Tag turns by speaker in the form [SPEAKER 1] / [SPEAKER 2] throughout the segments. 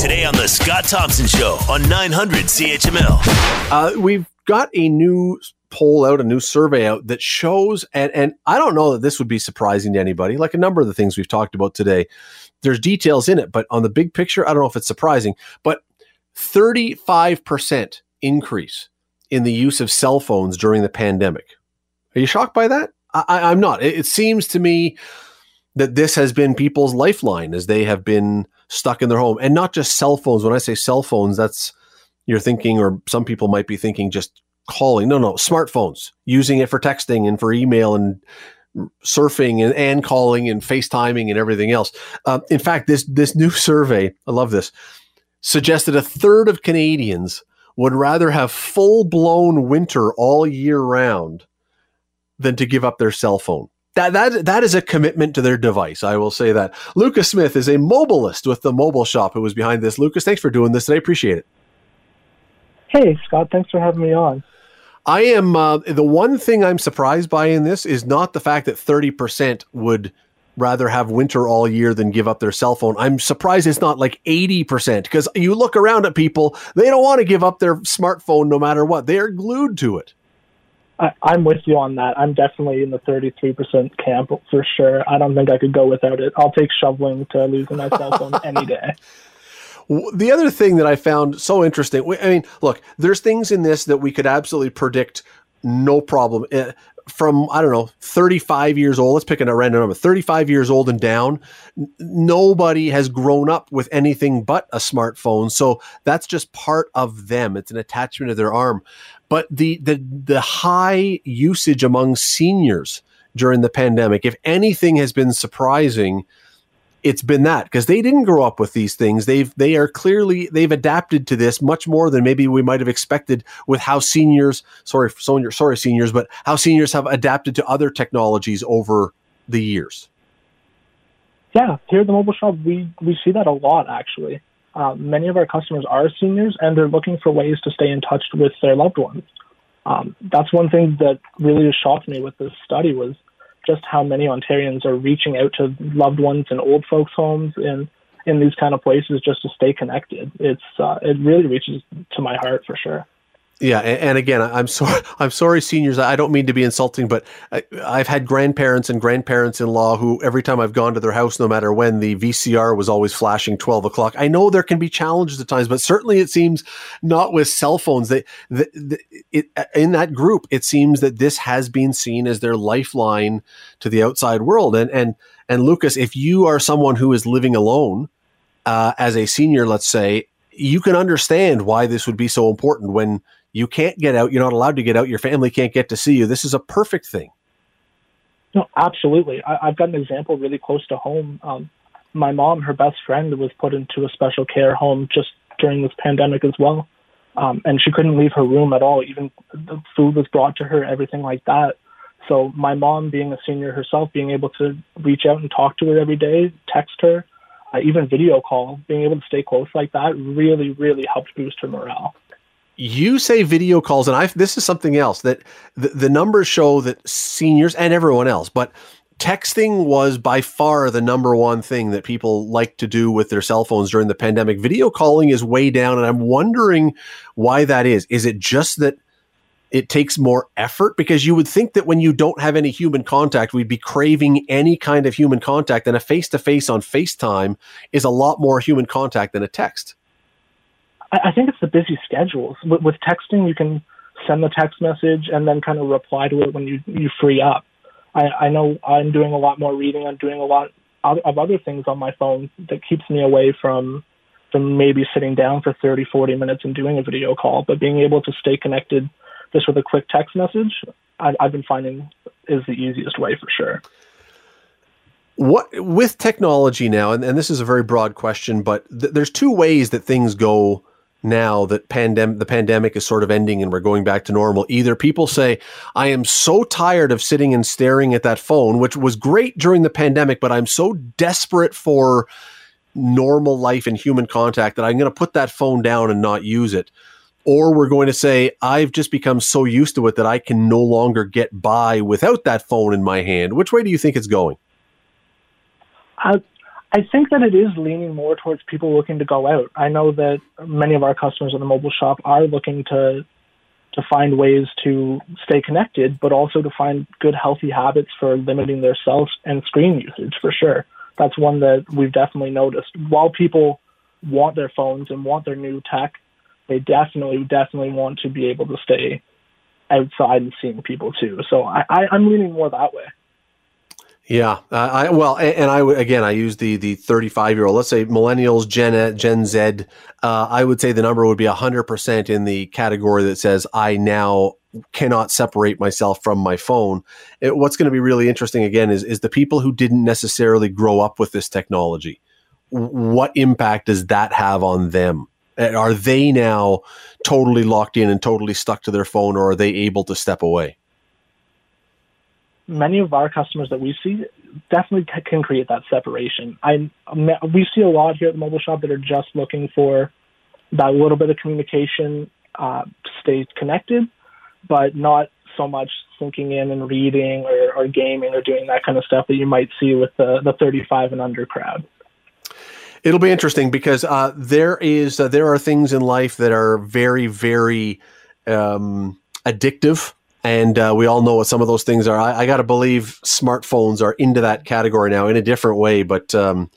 [SPEAKER 1] Today on The Scott Thompson Show on 900 CHML.
[SPEAKER 2] Uh, we've got a new poll out, a new survey out that shows, and, and I don't know that this would be surprising to anybody, like a number of the things we've talked about today. There's details in it, but on the big picture, I don't know if it's surprising, but 35% increase in the use of cell phones during the pandemic. Are you shocked by that? I, am not. It, it seems to me that this has been people's lifeline as they have been stuck in their home and not just cell phones. When I say cell phones, that's you're thinking, or some people might be thinking just calling. No, no, smartphones, using it for texting and for email and surfing and, and calling and FaceTiming and everything else. Uh, in fact, this this new survey, I love this, suggested a third of Canadians would rather have full blown winter all year round than to give up their cell phone. That, that, that is a commitment to their device. I will say that. Lucas Smith is a mobilist with the mobile shop who was behind this. Lucas, thanks for doing this today. Appreciate it.
[SPEAKER 3] Hey, Scott, thanks for having me on.
[SPEAKER 2] I am uh, the one thing I'm surprised by in this is not the fact that 30% would rather have winter all year than give up their cell phone. I'm surprised it's not like 80% because you look around at people, they don't want to give up their smartphone no matter what. They are glued to it.
[SPEAKER 3] I, I'm with you on that. I'm definitely in the 33% camp for sure. I don't think I could go without it. I'll take shoveling to losing my cell phone any day.
[SPEAKER 2] The other thing that I found so interesting, I mean, look, there's things in this that we could absolutely predict no problem. Eh, from, I don't know, 35 years old, let's pick a random number, 35 years old and down, nobody has grown up with anything but a smartphone. So that's just part of them. It's an attachment of their arm. But the, the, the high usage among seniors during the pandemic, if anything has been surprising, it's been that because they didn't grow up with these things. They've they are clearly they've adapted to this much more than maybe we might have expected with how seniors sorry sorry sorry seniors, but how seniors have adapted to other technologies over the years.
[SPEAKER 3] Yeah, here at the mobile shop, we we see that a lot actually. Uh, many of our customers are seniors, and they're looking for ways to stay in touch with their loved ones. Um, that's one thing that really shocked me with this study was just how many Ontarians are reaching out to loved ones in old folks' homes and in these kind of places just to stay connected. It's uh, it really reaches to my heart for sure.
[SPEAKER 2] Yeah, and, again, I'm sorry. I'm sorry, seniors. I don't mean to be insulting, but I, have had grandparents and grandparents-in-law who, every time I've gone to their house, no matter when, the VCR was always flashing 12 o'clock. I know there can be challenges at times, but certainly it seems not with cell phones. The, it, in that group, it seems that this has been seen as their lifeline to the outside world. And and and Lucas, if you are someone who is living alone uh, as a senior, let's say, you can understand why this would be so important when you can't get out. You're not allowed to get out. Your family can't get to see you. This is a perfect thing.
[SPEAKER 3] No, absolutely. I, have got an example really close to home. Um, my mom, her best friend, was put into a special care home just during this pandemic as well. Um, and she couldn't leave her room at all. Even the food was brought to her, everything like that. So my mom, being a senior herself, being able to reach out and talk to her every day, text her, uh, even video call, being able to stay close like that really, really helped boost her morale
[SPEAKER 2] you say video calls, and I this is something else that the, the numbers show that seniors and everyone else, but texting was by far the number one thing that people like to do with their cell phones during the pandemic. Video calling is way down, and I'm wondering why that is. Is it just that it takes more effort? Because you would think that when you don't have any human contact, we'd be craving any kind of human contact, and a face to face on FaceTime is a lot more human contact than a text.
[SPEAKER 3] I, think it's the busy schedules. With, with texting, you can send the text message and then kind of reply to it when you you free up. I, I know I'm doing a lot more reading. I'm doing a lot of other things on my phone that keeps me away from from maybe sitting down for 30, 40 minutes and doing a video call. But being able to stay connected just with a quick text message, I, I've been finding is the easiest way for sure
[SPEAKER 2] what with technology now and, and this is a very broad question but th- there's two ways that things go now that pandemic the pandemic is sort of ending and we're going back to normal either people say i am so tired of sitting and staring at that phone which was great during the pandemic but i'm so desperate for normal life and human contact that i'm going to put that phone down and not use it. Or we're going to say i've just become so used to it that i can no longer get by without that phone in my hand. Which way do you think it's going?
[SPEAKER 3] I, I think that it is leaning more towards people looking to go out. I know that many of our customers in the mobile shop are looking to to find ways to stay connected, but also to find good healthy habits for limiting their cell and screen usage for sure. That's one that we've definitely noticed. While people want their phones and want their new tech, they definitely, definitely want to be able to stay outside and seeing people too. So I, I, I'm leaning more that way.
[SPEAKER 2] Yeah, uh, I well, and, and I would again, I use the the 35 year old. Let's say millennials, Gen Gen Z. Uh, I would say the number would be 100 percent in the category that says I now cannot separate myself from my phone. It, what's going to be really interesting again is is the people who didn't necessarily grow up with this technology. What impact does that have on them? Are they now totally locked in and totally stuck to their phone, or are they able to step away?
[SPEAKER 3] Many of our customers that we see definitely can create that separation. I we see a lot here at the mobile shop that are just looking for that little bit of communication uh, to stay connected, but not so much sinking in and reading or, or gaming or doing that kind of stuff that you might see with the, the 35 and under crowd.
[SPEAKER 2] It'll be interesting because uh, there is uh, there are things in life that are very very um, addictive and uh, we all know what some of those things are. I, I got to believe smartphones are into that category now in a different way, but um,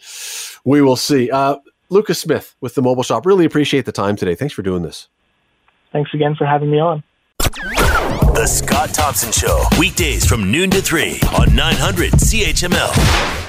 [SPEAKER 2] we will see. Uh, Lucas Smith with the mobile shop. Really appreciate the time today. Thanks for doing this.
[SPEAKER 3] Thanks again for having me on.
[SPEAKER 1] The Scott Thompson Show, weekdays from noon to 3 on 900 CHML.